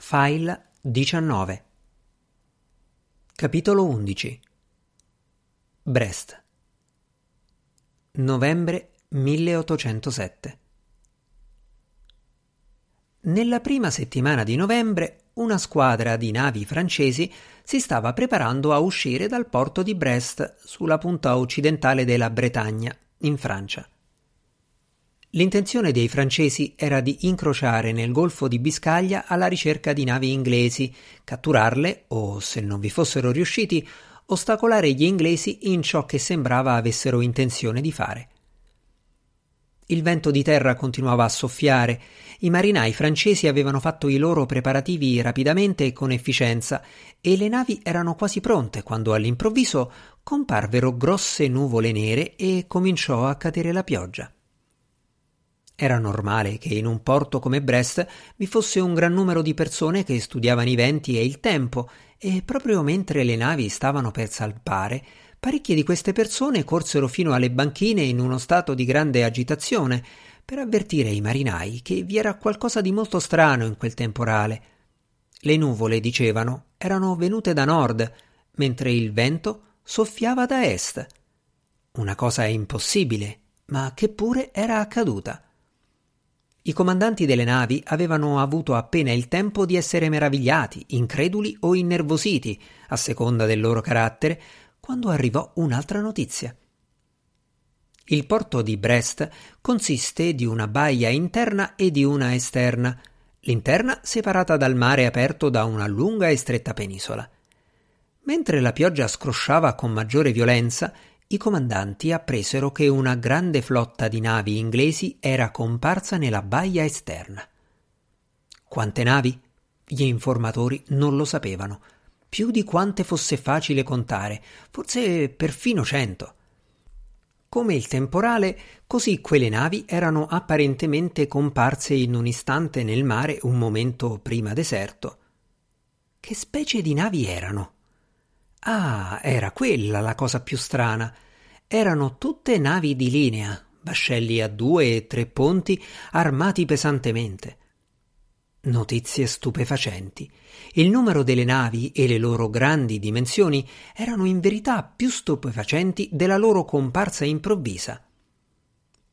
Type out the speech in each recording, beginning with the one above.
File 19 Capitolo 11 Brest. Novembre 1807 Nella prima settimana di novembre una squadra di navi francesi si stava preparando a uscire dal porto di Brest sulla punta occidentale della Bretagna, in Francia. L'intenzione dei francesi era di incrociare nel Golfo di Biscaglia alla ricerca di navi inglesi, catturarle o, se non vi fossero riusciti, ostacolare gli inglesi in ciò che sembrava avessero intenzione di fare. Il vento di terra continuava a soffiare, i marinai francesi avevano fatto i loro preparativi rapidamente e con efficienza e le navi erano quasi pronte quando all'improvviso comparvero grosse nuvole nere e cominciò a cadere la pioggia. Era normale che in un porto come Brest vi fosse un gran numero di persone che studiavano i venti e il tempo, e proprio mentre le navi stavano per salpare, parecchie di queste persone corsero fino alle banchine in uno stato di grande agitazione, per avvertire i marinai che vi era qualcosa di molto strano in quel temporale. Le nuvole, dicevano, erano venute da nord, mentre il vento soffiava da est. Una cosa impossibile, ma che pure era accaduta. I comandanti delle navi avevano avuto appena il tempo di essere meravigliati, increduli o innervositi, a seconda del loro carattere, quando arrivò un'altra notizia. Il porto di Brest consiste di una baia interna e di una esterna, l'interna separata dal mare aperto da una lunga e stretta penisola. Mentre la pioggia scrosciava con maggiore violenza, i comandanti appresero che una grande flotta di navi inglesi era comparsa nella baia esterna. Quante navi? Gli informatori non lo sapevano. Più di quante fosse facile contare, forse perfino cento. Come il temporale, così quelle navi erano apparentemente comparse in un istante nel mare un momento prima deserto. Che specie di navi erano? Ah, era quella la cosa più strana. Erano tutte navi di linea, vascelli a due e tre ponti armati pesantemente. Notizie stupefacenti. Il numero delle navi e le loro grandi dimensioni erano in verità più stupefacenti della loro comparsa improvvisa.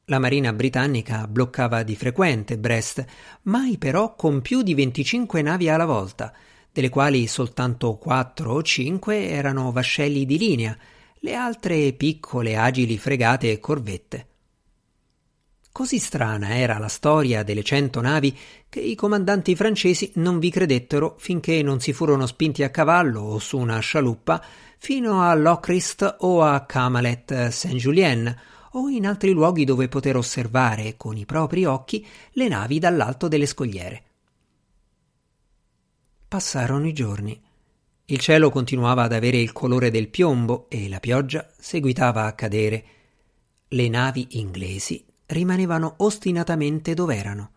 La marina britannica bloccava di frequente Brest, mai però con più di 25 navi alla volta, delle quali soltanto quattro o cinque erano vascelli di linea, le altre piccole agili fregate e corvette. Così strana era la storia delle cento navi che i comandanti francesi non vi credettero finché non si furono spinti a cavallo o su una scialuppa fino a Lochrist o a Camalet Saint-Julien o in altri luoghi dove poter osservare con i propri occhi le navi dall'alto delle scogliere. Passarono i giorni. Il cielo continuava ad avere il colore del piombo e la pioggia seguitava a cadere. Le navi inglesi rimanevano ostinatamente dov'erano.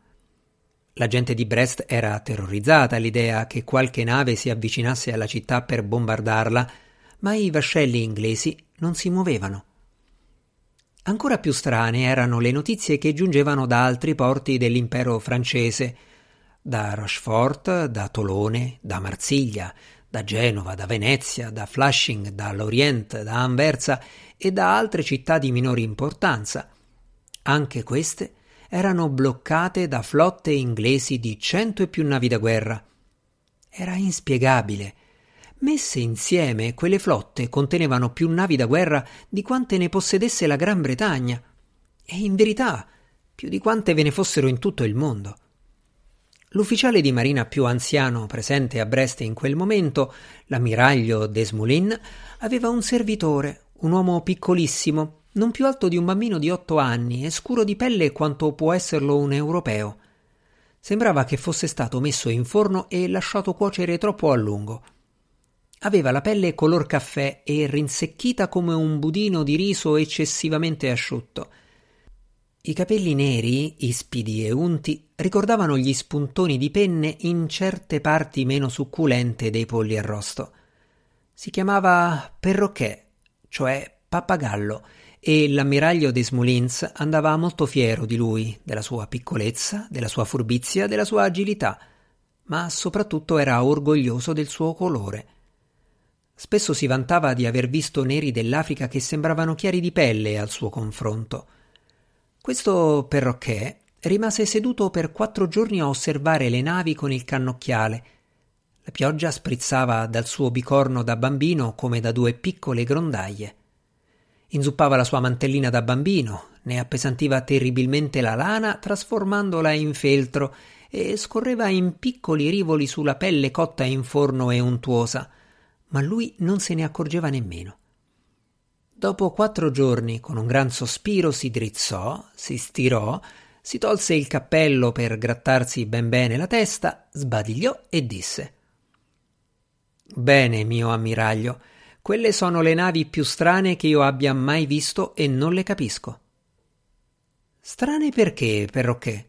La gente di Brest era terrorizzata all'idea che qualche nave si avvicinasse alla città per bombardarla, ma i vascelli inglesi non si muovevano. Ancora più strane erano le notizie che giungevano da altri porti dell'impero francese, da Rochefort, da Tolone, da Marsiglia, da Genova, da Venezia, da Flushing, da Lorient, da Anversa e da altre città di minore importanza. Anche queste erano bloccate da flotte inglesi di cento e più navi da guerra. Era inspiegabile. Messe insieme, quelle flotte contenevano più navi da guerra di quante ne possedesse la Gran Bretagna, e in verità più di quante ve ne fossero in tutto il mondo. L'ufficiale di marina più anziano presente a Brest in quel momento, l'ammiraglio Desmoulins, aveva un servitore, un uomo piccolissimo, non più alto di un bambino di otto anni e scuro di pelle quanto può esserlo un europeo. Sembrava che fosse stato messo in forno e lasciato cuocere troppo a lungo. Aveva la pelle color caffè e rinsecchita come un budino di riso eccessivamente asciutto i capelli neri, ispidi e unti, ricordavano gli spuntoni di penne in certe parti meno succulente dei polli arrosto. Si chiamava Perroquet, cioè pappagallo, e l'ammiraglio des Moulins andava molto fiero di lui, della sua piccolezza, della sua furbizia, della sua agilità, ma soprattutto era orgoglioso del suo colore. Spesso si vantava di aver visto neri dell'Africa che sembravano chiari di pelle al suo confronto. Questo perroquet rimase seduto per quattro giorni a osservare le navi con il cannocchiale. La pioggia sprizzava dal suo bicorno da bambino come da due piccole grondaglie. Inzuppava la sua mantellina da bambino, ne appesantiva terribilmente la lana trasformandola in feltro e scorreva in piccoli rivoli sulla pelle cotta in forno e untuosa ma lui non se ne accorgeva nemmeno. Dopo quattro giorni, con un gran sospiro, si drizzò, si stirò, si tolse il cappello per grattarsi ben bene la testa, sbadigliò e disse Bene, mio ammiraglio, quelle sono le navi più strane che io abbia mai visto e non le capisco. Strane perché, perroché?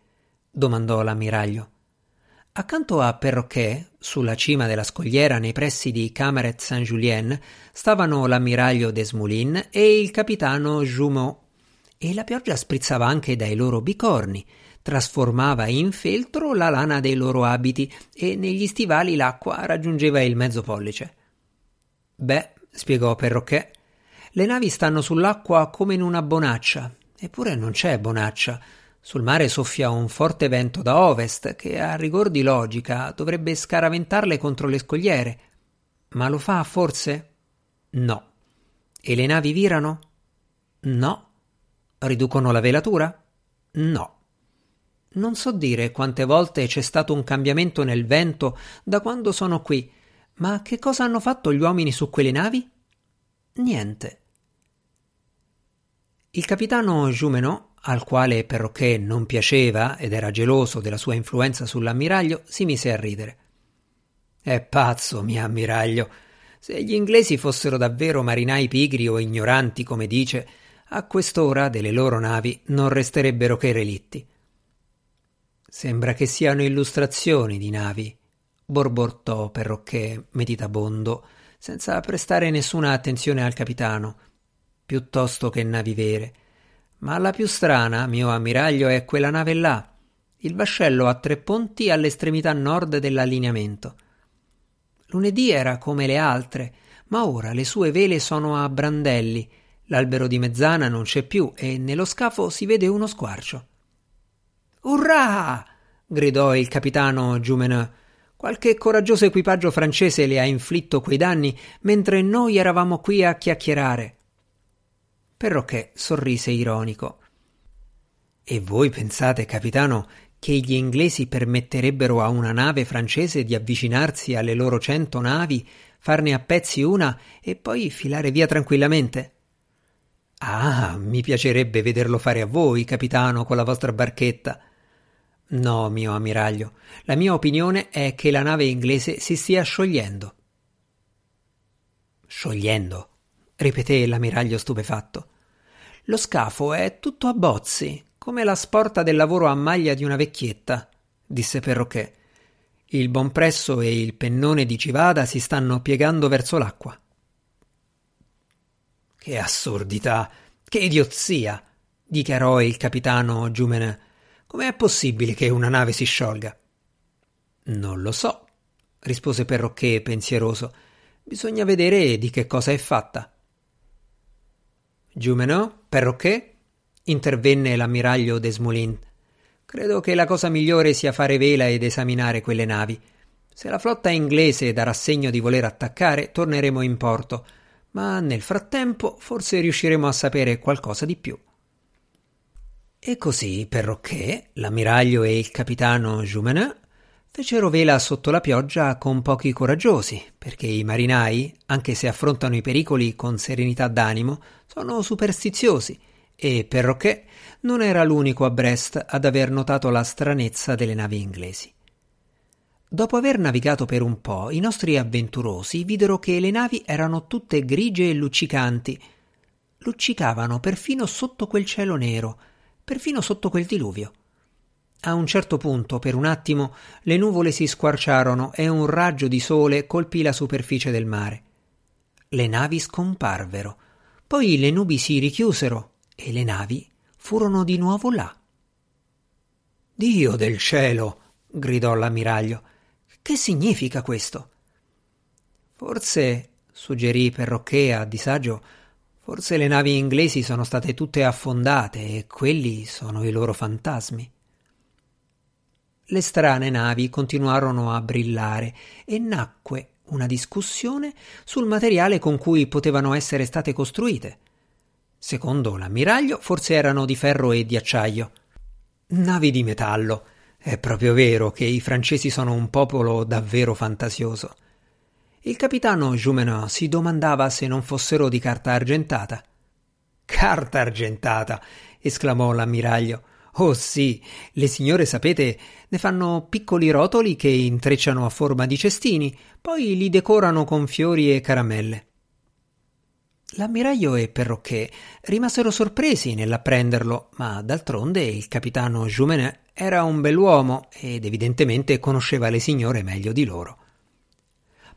domandò l'ammiraglio. Accanto a Perroquet, sulla cima della scogliera nei pressi di Cameret Saint-Julien, stavano l'ammiraglio Desmoulins e il capitano Jumeau, e la pioggia sprizzava anche dai loro bicorni, trasformava in feltro la lana dei loro abiti e negli stivali l'acqua raggiungeva il mezzo pollice. Beh, spiegò Perroquet, le navi stanno sull'acqua come in una bonaccia, eppure non c'è bonaccia, sul mare soffia un forte vento da ovest che, a rigor di logica, dovrebbe scaraventarle contro le scogliere. Ma lo fa forse? No. E le navi virano? No. Riducono la velatura? No. Non so dire quante volte c'è stato un cambiamento nel vento da quando sono qui, ma che cosa hanno fatto gli uomini su quelle navi? Niente. Il capitano Jumenot al quale Perroquet non piaceva ed era geloso della sua influenza sull'ammiraglio, si mise a ridere. È pazzo, mio ammiraglio. Se gli inglesi fossero davvero marinai pigri o ignoranti, come dice, a quest'ora delle loro navi non resterebbero che relitti. Sembra che siano illustrazioni di navi, borbortò Perroquet meditabondo, senza prestare nessuna attenzione al capitano, piuttosto che navi vere ma la più strana, mio ammiraglio, è quella nave là, il vascello a tre ponti all'estremità nord dell'allineamento. Lunedì era come le altre, ma ora le sue vele sono a brandelli, l'albero di mezzana non c'è più e nello scafo si vede uno squarcio. Urrà! gridò il capitano Jumeneux. Qualche coraggioso equipaggio francese le ha inflitto quei danni mentre noi eravamo qui a chiacchierare. Perroquet sorrise ironico. E voi pensate, capitano, che gli inglesi permetterebbero a una nave francese di avvicinarsi alle loro cento navi, farne a pezzi una e poi filare via tranquillamente? Ah, mi piacerebbe vederlo fare a voi, capitano, con la vostra barchetta. No, mio ammiraglio, la mia opinione è che la nave inglese si stia sciogliendo. Sciogliendo? Ripeté l'ammiraglio stupefatto. Lo scafo è tutto a bozzi, come la sporta del lavoro a maglia di una vecchietta, disse Perroquet. Il bompresso e il pennone di Civada si stanno piegando verso l'acqua. Che assurdità, che idiozia, dichiarò il capitano Giumenè. Com'è possibile che una nave si sciolga? Non lo so, rispose Perroquet pensieroso. Bisogna vedere di che cosa è fatta. Jumenot, perroché? intervenne l'ammiraglio Desmoulins. Credo che la cosa migliore sia fare vela ed esaminare quelle navi. Se la flotta inglese darà segno di voler attaccare, torneremo in porto, ma nel frattempo forse riusciremo a sapere qualcosa di più. E così, perroché, l'ammiraglio e il capitano Jumenot Fecero vela sotto la pioggia con pochi coraggiosi, perché i marinai, anche se affrontano i pericoli con serenità d'animo, sono superstiziosi e Perroquet non era l'unico a Brest ad aver notato la stranezza delle navi inglesi. Dopo aver navigato per un po', i nostri avventurosi videro che le navi erano tutte grigie e luccicanti. Luccicavano perfino sotto quel cielo nero, perfino sotto quel diluvio. A un certo punto, per un attimo, le nuvole si squarciarono e un raggio di sole colpì la superficie del mare. Le navi scomparvero, poi le nubi si richiusero e le navi furono di nuovo là. Dio del cielo! gridò l'ammiraglio. Che significa questo? Forse, suggerì Perroquet a disagio, forse le navi inglesi sono state tutte affondate e quelli sono i loro fantasmi. Le strane navi continuarono a brillare e nacque una discussione sul materiale con cui potevano essere state costruite. Secondo l'ammiraglio, forse erano di ferro e di acciaio. Navi di metallo. È proprio vero che i francesi sono un popolo davvero fantasioso. Il capitano Jumenot si domandava se non fossero di carta argentata. Carta argentata! esclamò l'ammiraglio. Oh sì, le signore sapete ne fanno piccoli rotoli che intrecciano a forma di cestini, poi li decorano con fiori e caramelle. L'ammiraglio e Perroquet rimasero sorpresi nell'apprenderlo, ma d'altronde il capitano Jumenet era un bell'uomo ed evidentemente conosceva le signore meglio di loro.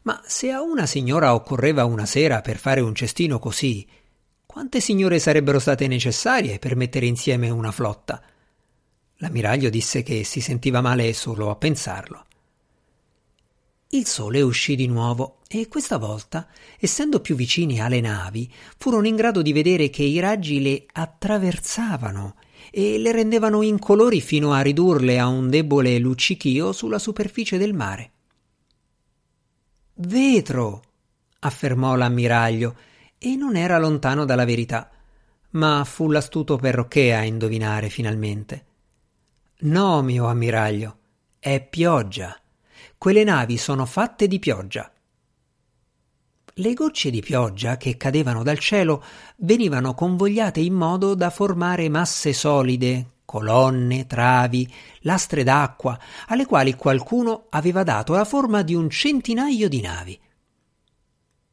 Ma se a una signora occorreva una sera per fare un cestino così, quante signore sarebbero state necessarie per mettere insieme una flotta? L'ammiraglio disse che si sentiva male solo a pensarlo. Il sole uscì di nuovo e questa volta, essendo più vicini alle navi, furono in grado di vedere che i raggi le attraversavano e le rendevano incolori fino a ridurle a un debole luccichio sulla superficie del mare. Vetro! affermò l'ammiraglio, e non era lontano dalla verità, ma fu l'astuto Perroquet a indovinare finalmente. No, mio ammiraglio, è pioggia. Quelle navi sono fatte di pioggia. Le gocce di pioggia che cadevano dal cielo venivano convogliate in modo da formare masse solide, colonne, travi, lastre d'acqua, alle quali qualcuno aveva dato la forma di un centinaio di navi.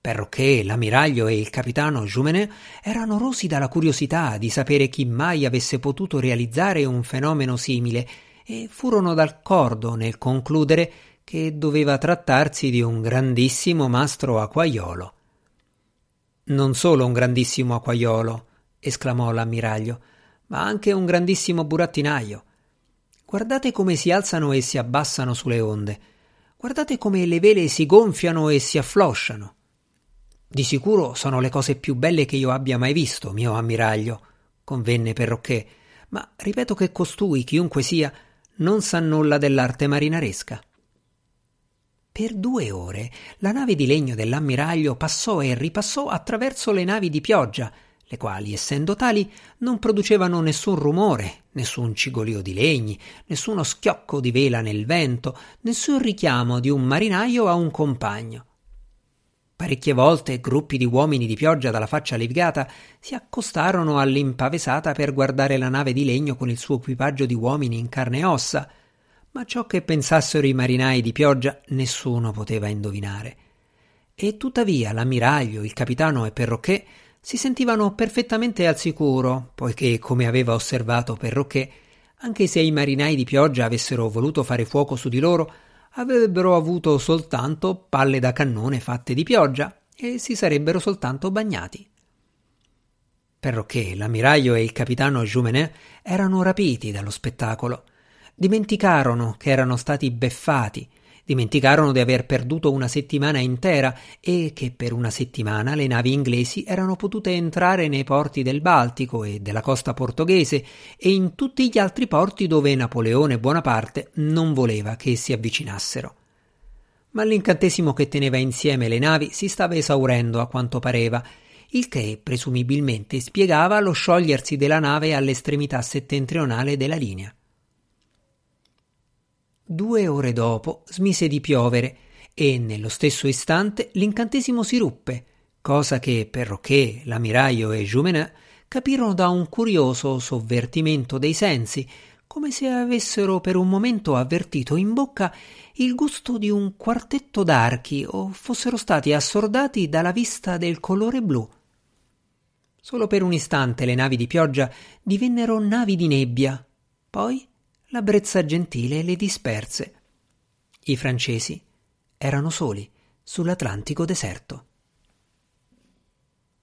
Perché l'ammiraglio e il capitano Jumenet erano rosi dalla curiosità di sapere chi mai avesse potuto realizzare un fenomeno simile e furono d'accordo nel concludere che doveva trattarsi di un grandissimo mastro acquaiolo. Non solo un grandissimo acquaiolo, esclamò l'ammiraglio, ma anche un grandissimo burattinaio. Guardate come si alzano e si abbassano sulle onde. Guardate come le vele si gonfiano e si afflosciano. Di sicuro sono le cose più belle che io abbia mai visto, mio ammiraglio, convenne Perroquet, ma ripeto che costui, chiunque sia, non sa nulla dell'arte marinaresca. Per due ore la nave di legno dell'ammiraglio passò e ripassò attraverso le navi di pioggia, le quali, essendo tali, non producevano nessun rumore, nessun cigolio di legni, nessuno schiocco di vela nel vento, nessun richiamo di un marinaio a un compagno. Parecchie volte gruppi di uomini di pioggia dalla faccia levigata si accostarono all'impavesata per guardare la nave di legno con il suo equipaggio di uomini in carne e ossa, ma ciò che pensassero i marinai di pioggia nessuno poteva indovinare. E tuttavia l'ammiraglio, il capitano e Perroquet si sentivano perfettamente al sicuro, poiché, come aveva osservato Perroquet, anche se i marinai di pioggia avessero voluto fare fuoco su di loro, avrebbero avuto soltanto palle da cannone fatte di pioggia e si sarebbero soltanto bagnati. Perché l'ammiraglio e il capitano Jumenet erano rapiti dallo spettacolo. Dimenticarono che erano stati beffati Dimenticarono di aver perduto una settimana intera e che per una settimana le navi inglesi erano potute entrare nei porti del Baltico e della costa portoghese e in tutti gli altri porti dove Napoleone Bonaparte non voleva che si avvicinassero. Ma l'incantesimo che teneva insieme le navi si stava esaurendo a quanto pareva, il che presumibilmente spiegava lo sciogliersi della nave all'estremità settentrionale della linea. Due ore dopo smise di piovere e nello stesso istante l'incantesimo si ruppe, cosa che Perroquet, l'ammiraglio e Jumenin capirono da un curioso sovvertimento dei sensi, come se avessero per un momento avvertito in bocca il gusto di un quartetto d'archi o fossero stati assordati dalla vista del colore blu. Solo per un istante le navi di pioggia divennero navi di nebbia, poi la brezza gentile le disperse. I francesi erano soli sull'Atlantico deserto.